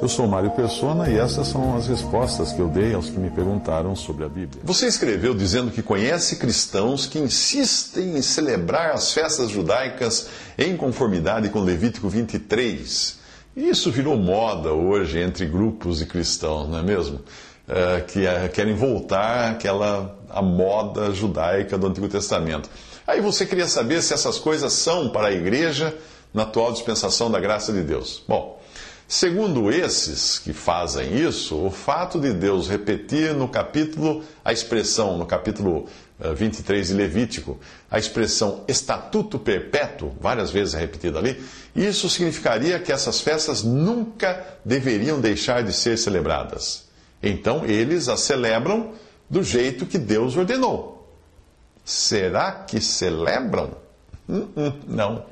Eu sou Mário Persona e essas são as respostas que eu dei aos que me perguntaram sobre a Bíblia. Você escreveu dizendo que conhece cristãos que insistem em celebrar as festas judaicas em conformidade com Levítico 23. E isso virou moda hoje entre grupos de cristãos, não é mesmo? É, que é, querem voltar àquela a moda judaica do Antigo Testamento. Aí você queria saber se essas coisas são para a igreja na atual dispensação da graça de Deus. Bom, Segundo esses que fazem isso, o fato de Deus repetir no capítulo, a expressão, no capítulo 23 eh, de Levítico, a expressão estatuto perpétuo, várias vezes repetida ali, isso significaria que essas festas nunca deveriam deixar de ser celebradas. Então eles as celebram do jeito que Deus ordenou. Será que celebram? Hum, hum, não.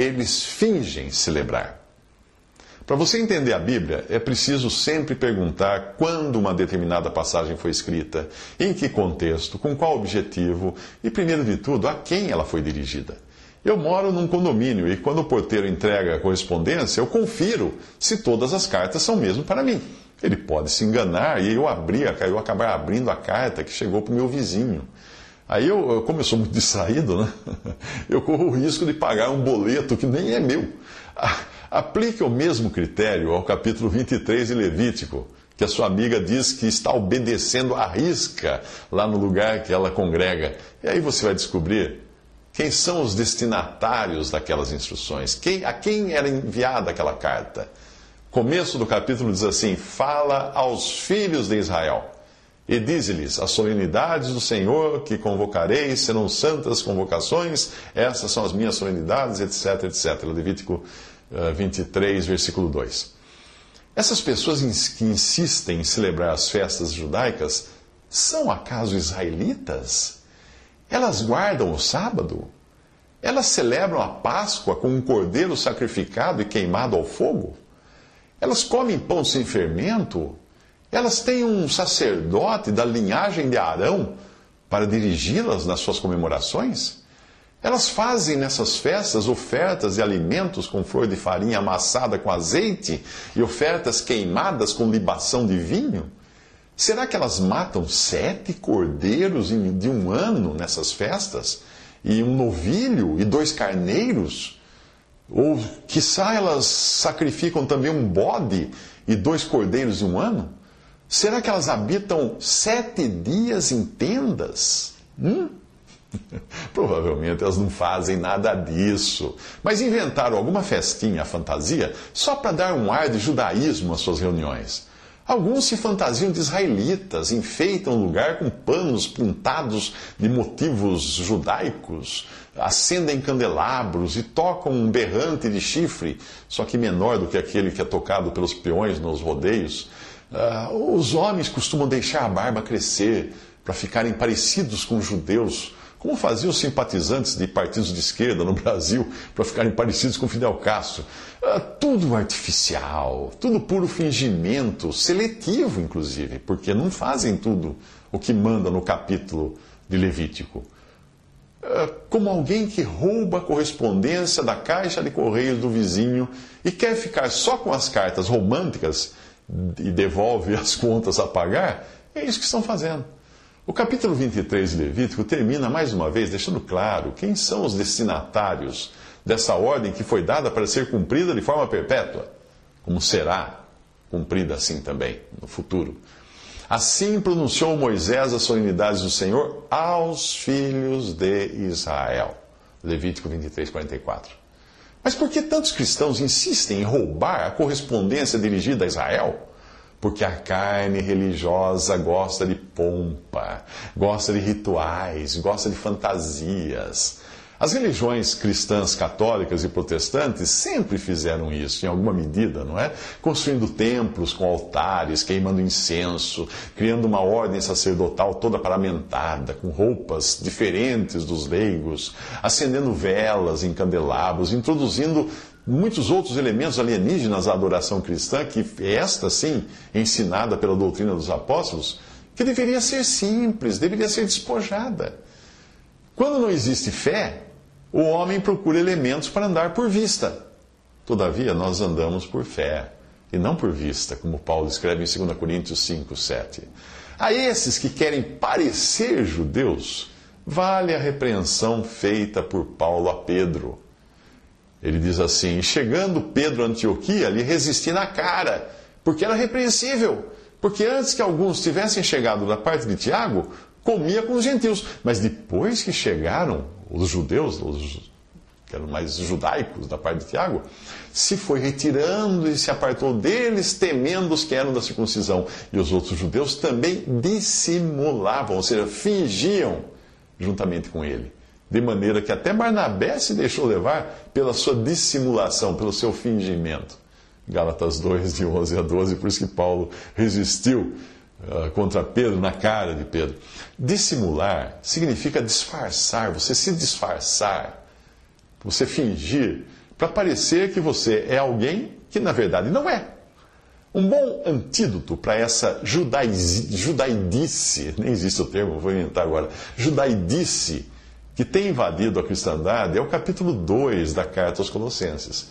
Eles fingem celebrar. Para você entender a Bíblia, é preciso sempre perguntar quando uma determinada passagem foi escrita, em que contexto, com qual objetivo e, primeiro de tudo, a quem ela foi dirigida. Eu moro num condomínio e quando o porteiro entrega a correspondência, eu confiro se todas as cartas são mesmo para mim. Ele pode se enganar e eu abrir, eu acabar abrindo a carta que chegou para o meu vizinho. Aí eu, como eu sou muito distraído, né? Eu corro o risco de pagar um boleto que nem é meu. Aplique o mesmo critério ao capítulo 23 de Levítico, que a sua amiga diz que está obedecendo à risca lá no lugar que ela congrega. E aí você vai descobrir quem são os destinatários daquelas instruções, quem, a quem era enviada aquela carta. Começo do capítulo diz assim: Fala aos filhos de Israel. E diz-lhes: As solenidades do Senhor que convocarei serão santas convocações, essas são as minhas solenidades, etc, etc. Levítico 23, eh, versículo 2. Essas pessoas que insistem em celebrar as festas judaicas são acaso israelitas? Elas guardam o sábado? Elas celebram a Páscoa com um cordeiro sacrificado e queimado ao fogo? Elas comem pão sem fermento? Elas têm um sacerdote da linhagem de Arão para dirigi-las nas suas comemorações? Elas fazem nessas festas ofertas de alimentos com flor de farinha amassada com azeite e ofertas queimadas com libação de vinho? Será que elas matam sete cordeiros de um ano nessas festas? E um novilho e dois carneiros? Ou, quiçá, elas sacrificam também um bode e dois cordeiros de um ano? Será que elas habitam sete dias em tendas? Hum? Provavelmente elas não fazem nada disso, mas inventaram alguma festinha, fantasia, só para dar um ar de judaísmo às suas reuniões. Alguns se fantasiam de israelitas, enfeitam o lugar com panos pintados de motivos judaicos, acendem candelabros e tocam um berrante de chifre, só que menor do que aquele que é tocado pelos peões nos rodeios. Uh, os homens costumam deixar a barba crescer para ficarem parecidos com os judeus como faziam os simpatizantes de partidos de esquerda no Brasil para ficarem parecidos com Fidel Castro. Ah, tudo artificial, tudo puro fingimento, seletivo, inclusive, porque não fazem tudo o que manda no capítulo de Levítico. Ah, como alguém que rouba a correspondência da caixa de correios do vizinho e quer ficar só com as cartas românticas e devolve as contas a pagar, é isso que estão fazendo. O capítulo 23 de Levítico termina mais uma vez deixando claro quem são os destinatários dessa ordem que foi dada para ser cumprida de forma perpétua, como será cumprida assim também no futuro. Assim pronunciou Moisés as solenidades do Senhor aos filhos de Israel. Levítico 23, 44. Mas por que tantos cristãos insistem em roubar a correspondência dirigida a Israel? Porque a carne religiosa gosta de pompa, gosta de rituais, gosta de fantasias. As religiões cristãs católicas e protestantes sempre fizeram isso, em alguma medida, não é? Construindo templos com altares, queimando incenso, criando uma ordem sacerdotal toda paramentada, com roupas diferentes dos leigos, acendendo velas em candelabros, introduzindo muitos outros elementos alienígenas à adoração cristã, que esta, sim, ensinada pela doutrina dos apóstolos, que deveria ser simples, deveria ser despojada. Quando não existe fé, o homem procura elementos para andar por vista. Todavia, nós andamos por fé e não por vista, como Paulo escreve em 2 Coríntios 5, 7. A esses que querem parecer judeus, vale a repreensão feita por Paulo a Pedro. Ele diz assim: chegando Pedro a Antioquia, lhe resisti na cara, porque era repreensível. Porque antes que alguns tivessem chegado da parte de Tiago, comia com os gentios. Mas depois que chegaram os judeus, os que eram mais judaicos da parte de Tiago, se foi retirando e se apartou deles, temendo os que eram da circuncisão. E os outros judeus também dissimulavam, ou seja, fingiam juntamente com ele. De maneira que até Barnabé se deixou levar pela sua dissimulação, pelo seu fingimento. Gálatas 2, de 11 a 12, por isso que Paulo resistiu contra Pedro, na cara de Pedro. Dissimular significa disfarçar, você se disfarçar você fingir para parecer que você é alguém que na verdade não é. Um bom antídoto para essa judaidice, nem existe o termo, vou inventar agora, judaidice que tem invadido a cristandade é o capítulo 2 da carta aos Colossenses.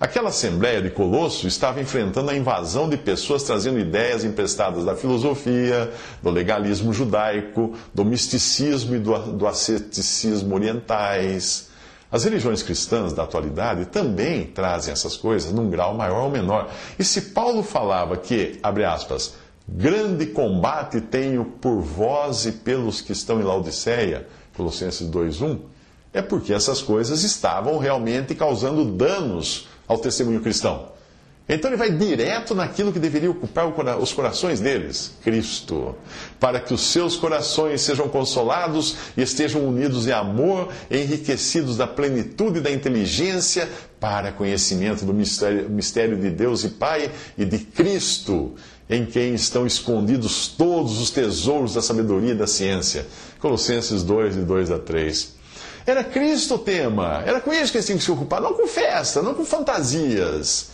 Aquela assembleia de Colosso estava enfrentando a invasão de pessoas trazendo ideias emprestadas da filosofia, do legalismo judaico, do misticismo e do, do asceticismo orientais. As religiões cristãs da atualidade também trazem essas coisas num grau maior ou menor. E se Paulo falava que, abre aspas, grande combate tenho por vós e pelos que estão em Laodiceia, Colossenses 2:1, é porque essas coisas estavam realmente causando danos ao testemunho cristão. Então ele vai direto naquilo que deveria ocupar os corações deles, Cristo, para que os seus corações sejam consolados e estejam unidos em amor, enriquecidos da plenitude da inteligência, para conhecimento do mistério, mistério de Deus e Pai e de Cristo, em quem estão escondidos todos os tesouros da sabedoria e da ciência. Colossenses 2, de 2 a 3. Era Cristo o tema, era com isso que eles tinham que se ocupar, não com festa, não com fantasias.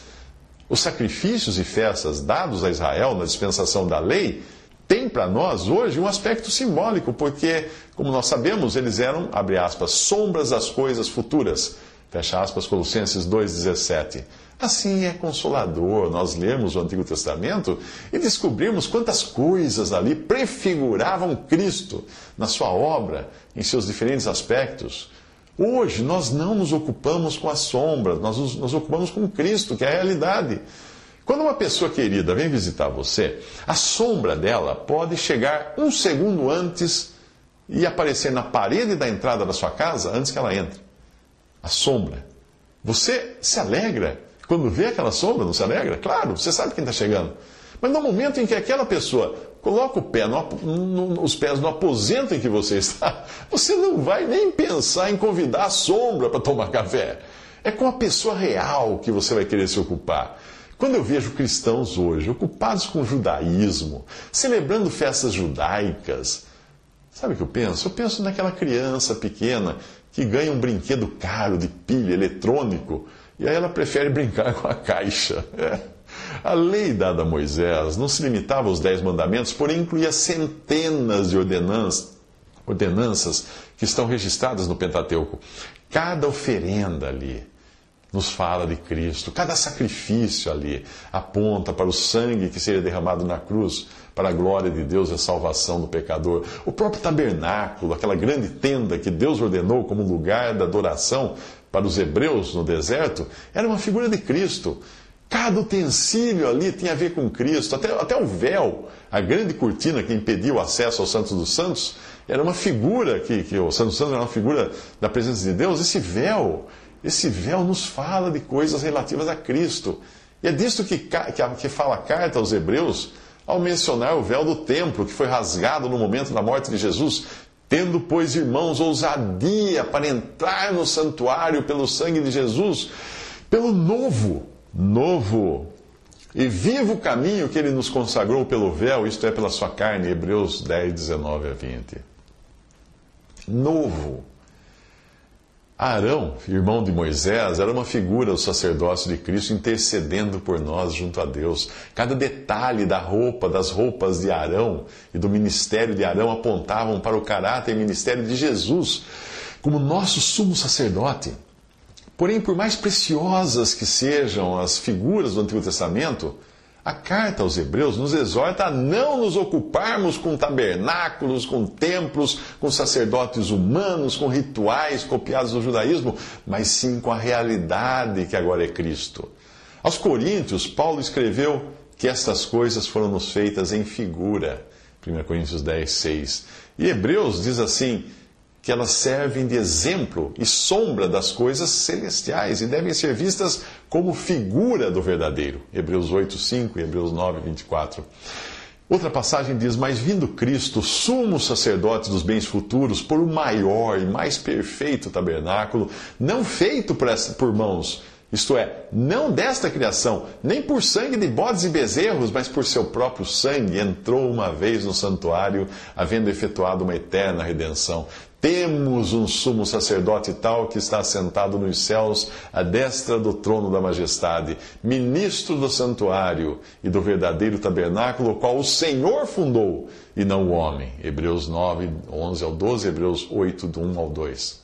Os sacrifícios e festas dados a Israel na dispensação da lei têm para nós hoje um aspecto simbólico, porque, como nós sabemos, eles eram, abre aspas, sombras das coisas futuras. Fecha aspas, Colossenses 2,17. Assim é consolador nós lermos o Antigo Testamento e descobrirmos quantas coisas ali prefiguravam Cristo na sua obra, em seus diferentes aspectos. Hoje nós não nos ocupamos com as sombras, nós nos, nos ocupamos com Cristo, que é a realidade. Quando uma pessoa querida vem visitar você, a sombra dela pode chegar um segundo antes e aparecer na parede da entrada da sua casa antes que ela entre. A sombra. Você se alegra quando vê aquela sombra, não se alegra? Claro, você sabe quem está chegando. Mas no momento em que aquela pessoa coloca o pé no, no, os pés no aposento em que você está, você não vai nem pensar em convidar a sombra para tomar café. É com a pessoa real que você vai querer se ocupar. Quando eu vejo cristãos hoje ocupados com judaísmo, celebrando festas judaicas, sabe o que eu penso? Eu penso naquela criança pequena que ganha um brinquedo caro de pilha eletrônico e aí ela prefere brincar com a caixa. É. A lei dada a Moisés não se limitava aos dez mandamentos, porém incluía centenas de ordenanças, ordenanças que estão registradas no Pentateuco. Cada oferenda ali nos fala de Cristo, cada sacrifício ali aponta para o sangue que seria derramado na cruz para a glória de Deus e a salvação do pecador. O próprio tabernáculo, aquela grande tenda que Deus ordenou como lugar da adoração para os hebreus no deserto, era uma figura de Cristo. Cada utensílio ali tinha a ver com Cristo, até, até o véu, a grande cortina que impedia o acesso ao Santos dos Santos, era uma figura, que, que o Santos dos Santos era uma figura da presença de Deus. Esse véu, esse véu nos fala de coisas relativas a Cristo. E é disso que, que, que fala a carta aos Hebreus, ao mencionar o véu do templo, que foi rasgado no momento da morte de Jesus. Tendo, pois, irmãos, ousadia para entrar no santuário pelo sangue de Jesus, pelo novo novo e vivo caminho que ele nos consagrou pelo véu, isto é, pela sua carne, Hebreus 10, 19 a 20. Novo. Arão, irmão de Moisés, era uma figura do sacerdócio de Cristo intercedendo por nós junto a Deus. Cada detalhe da roupa, das roupas de Arão e do ministério de Arão apontavam para o caráter e ministério de Jesus como nosso sumo sacerdote Porém, por mais preciosas que sejam as figuras do Antigo Testamento, a carta aos Hebreus nos exorta a não nos ocuparmos com tabernáculos, com templos, com sacerdotes humanos, com rituais copiados do judaísmo, mas sim com a realidade que agora é Cristo. Aos Coríntios, Paulo escreveu que estas coisas foram nos feitas em figura. 1 Coríntios 10, 6. E Hebreus diz assim: que elas servem de exemplo e sombra das coisas celestiais e devem ser vistas como figura do verdadeiro. Hebreus 8, 5 e Hebreus 9, 24. Outra passagem diz: Mas vindo Cristo, sumo sacerdote dos bens futuros, por o maior e mais perfeito tabernáculo, não feito por mãos, isto é, não desta criação, nem por sangue de bodes e bezerros, mas por seu próprio sangue, entrou uma vez no santuário, havendo efetuado uma eterna redenção. Temos um sumo sacerdote tal que está sentado nos céus, à destra do trono da majestade, ministro do santuário e do verdadeiro tabernáculo, o qual o Senhor fundou, e não o homem. Hebreus 9, 11 ao 12, Hebreus 8, do 1 ao 2.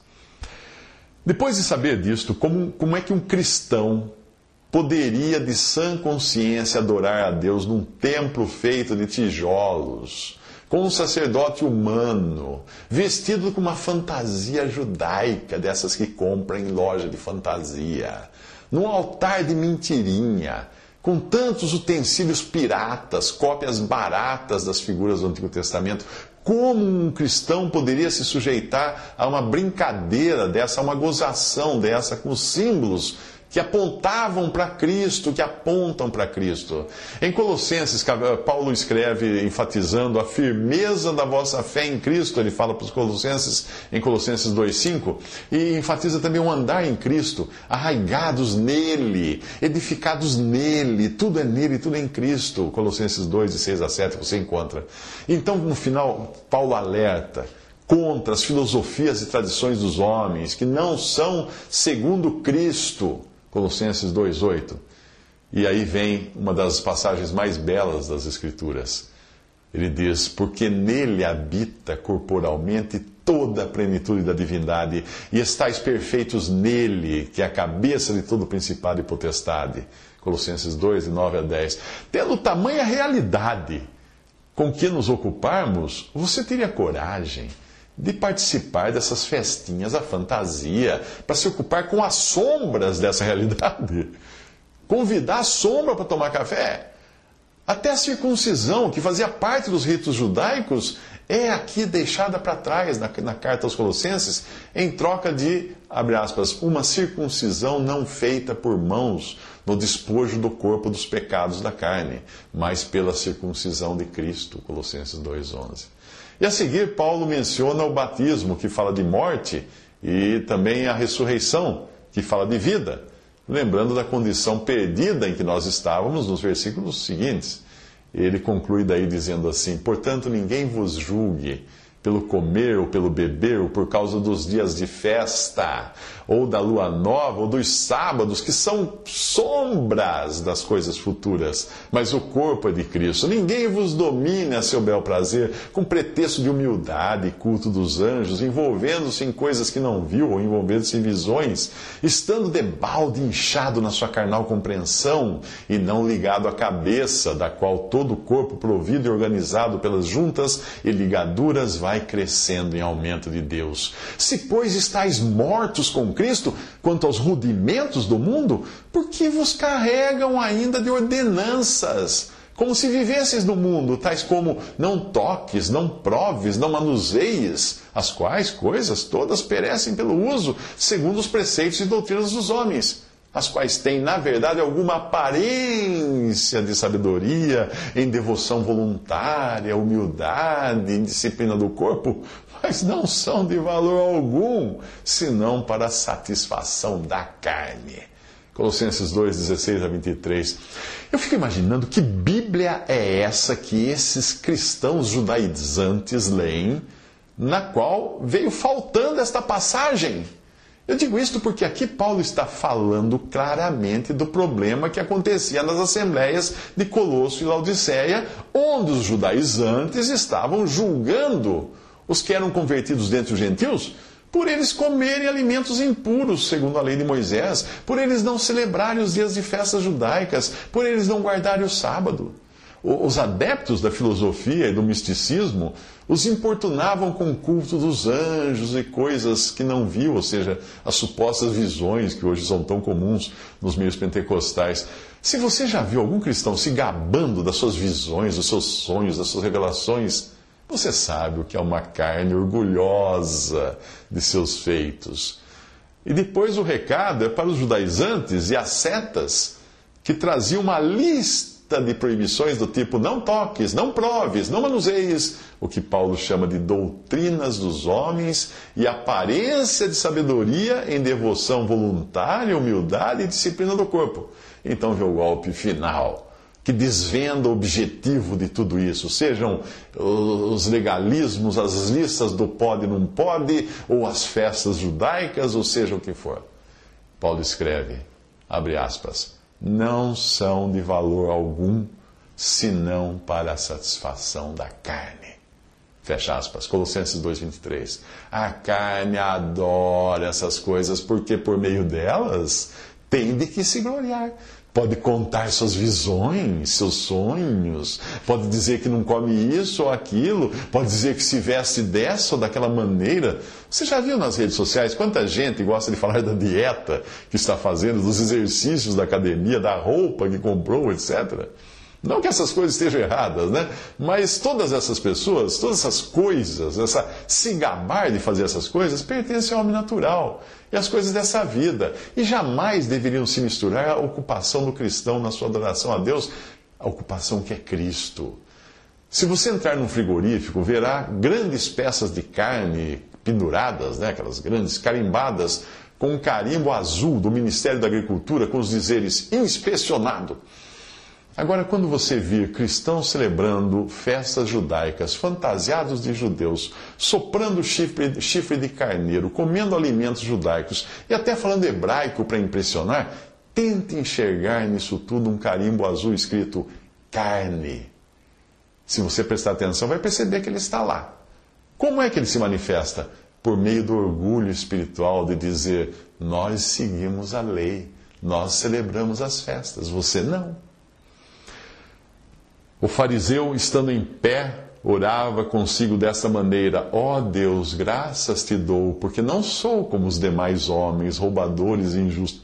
Depois de saber disto, como, como é que um cristão poderia de sã consciência adorar a Deus num templo feito de tijolos, com um sacerdote humano, vestido com uma fantasia judaica, dessas que compram em loja de fantasia, num altar de mentirinha, com tantos utensílios piratas, cópias baratas das figuras do Antigo Testamento, como um cristão poderia se sujeitar a uma brincadeira dessa, a uma gozação dessa, com símbolos que apontavam para Cristo, que apontam para Cristo. Em Colossenses, Paulo escreve enfatizando a firmeza da vossa fé em Cristo, ele fala para os Colossenses em Colossenses 2:5, e enfatiza também o andar em Cristo, arraigados nele, edificados nele, tudo é nele, tudo é em Cristo. Colossenses 2 de 6 a 7 você encontra. Então, no final, Paulo alerta contra as filosofias e tradições dos homens que não são segundo Cristo Colossenses 2,8. E aí vem uma das passagens mais belas das Escrituras. Ele diz: Porque nele habita corporalmente toda a plenitude da divindade, e estáis perfeitos nele, que é a cabeça de todo principado e potestade. Colossenses 2, de 9 a 10. Tendo tamanha realidade com que nos ocuparmos, você teria coragem de participar dessas festinhas, a fantasia, para se ocupar com as sombras dessa realidade. Convidar a sombra para tomar café. Até a circuncisão, que fazia parte dos ritos judaicos, é aqui deixada para trás na, na, carta aos Colossenses, em troca de, abre aspas, uma circuncisão não feita por mãos no despojo do corpo dos pecados da carne, mas pela circuncisão de Cristo. Colossenses 2,11. E a seguir, Paulo menciona o batismo, que fala de morte, e também a ressurreição, que fala de vida, lembrando da condição perdida em que nós estávamos nos versículos seguintes. Ele conclui daí dizendo assim: Portanto, ninguém vos julgue pelo comer ou pelo beber, ou por causa dos dias de festa, ou da lua nova, ou dos sábados, que são sombras das coisas futuras, mas o corpo é de Cristo. Ninguém vos domine a seu bel prazer, com pretexto de humildade e culto dos anjos, envolvendo-se em coisas que não viu, ou envolvendo-se em visões, estando de balde inchado na sua carnal compreensão, e não ligado à cabeça, da qual todo o corpo, provido e organizado pelas juntas e ligaduras, vai vai crescendo em aumento de Deus. Se, pois, estáis mortos com Cristo quanto aos rudimentos do mundo, por que vos carregam ainda de ordenanças? Como se vivesseis no mundo, tais como não toques, não proves, não manuseies, as quais coisas todas perecem pelo uso, segundo os preceitos e doutrinas dos homens as quais têm, na verdade, alguma aparência de sabedoria, em devoção voluntária, humildade, em disciplina do corpo, mas não são de valor algum, senão para a satisfação da carne. Colossenses 2, 16 a 23. Eu fico imaginando que Bíblia é essa que esses cristãos judaizantes leem, na qual veio faltando esta passagem. Eu digo isto porque aqui Paulo está falando claramente do problema que acontecia nas assembleias de Colosso e Laodiceia, onde os judaizantes estavam julgando os que eram convertidos dentre os gentios por eles comerem alimentos impuros, segundo a lei de Moisés, por eles não celebrarem os dias de festas judaicas, por eles não guardarem o sábado. Os adeptos da filosofia e do misticismo os importunavam com o culto dos anjos e coisas que não viu, ou seja, as supostas visões que hoje são tão comuns nos meios pentecostais. Se você já viu algum cristão se gabando das suas visões, dos seus sonhos, das suas revelações, você sabe o que é uma carne orgulhosa de seus feitos. E depois o recado é para os judaizantes e as setas que traziam uma lista de proibições do tipo não toques, não proves, não manuseies, o que Paulo chama de doutrinas dos homens e aparência de sabedoria em devoção voluntária, humildade e disciplina do corpo. Então vê o golpe final que desvenda o objetivo de tudo isso, sejam os legalismos, as listas do pode e não pode, ou as festas judaicas, ou seja o que for. Paulo escreve, abre aspas, não são de valor algum senão para a satisfação da carne. Fecha aspas, Colossenses 2,23. A carne adora essas coisas porque por meio delas tem de que se gloriar. Pode contar suas visões, seus sonhos, pode dizer que não come isso ou aquilo, pode dizer que se veste dessa ou daquela maneira. Você já viu nas redes sociais quanta gente gosta de falar da dieta que está fazendo, dos exercícios da academia, da roupa que comprou, etc. Não que essas coisas estejam erradas, né? Mas todas essas pessoas, todas essas coisas, essa se gabar de fazer essas coisas, pertencem ao homem natural e às coisas dessa vida. E jamais deveriam se misturar à ocupação do cristão na sua adoração a Deus, a ocupação que é Cristo. Se você entrar num frigorífico, verá grandes peças de carne penduradas, né? aquelas grandes carimbadas, com um carimbo azul do Ministério da Agricultura, com os dizeres inspecionado. Agora, quando você vir cristãos celebrando festas judaicas, fantasiados de judeus, soprando chifre, chifre de carneiro, comendo alimentos judaicos e até falando hebraico para impressionar, tente enxergar nisso tudo um carimbo azul escrito carne. Se você prestar atenção, vai perceber que ele está lá. Como é que ele se manifesta? Por meio do orgulho espiritual de dizer: nós seguimos a lei, nós celebramos as festas, você não. O fariseu, estando em pé, orava consigo dessa maneira: Ó oh Deus, graças te dou, porque não sou como os demais homens, roubadores, injustos,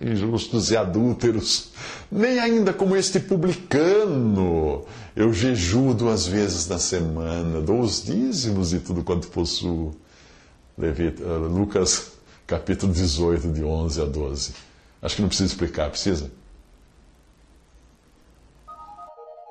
injustos e adúlteros, nem ainda como este publicano. Eu jejuo duas vezes na semana, dou os dízimos e tudo quanto possuo. Uh, Lucas capítulo 18, de 11 a 12. Acho que não precisa explicar, precisa?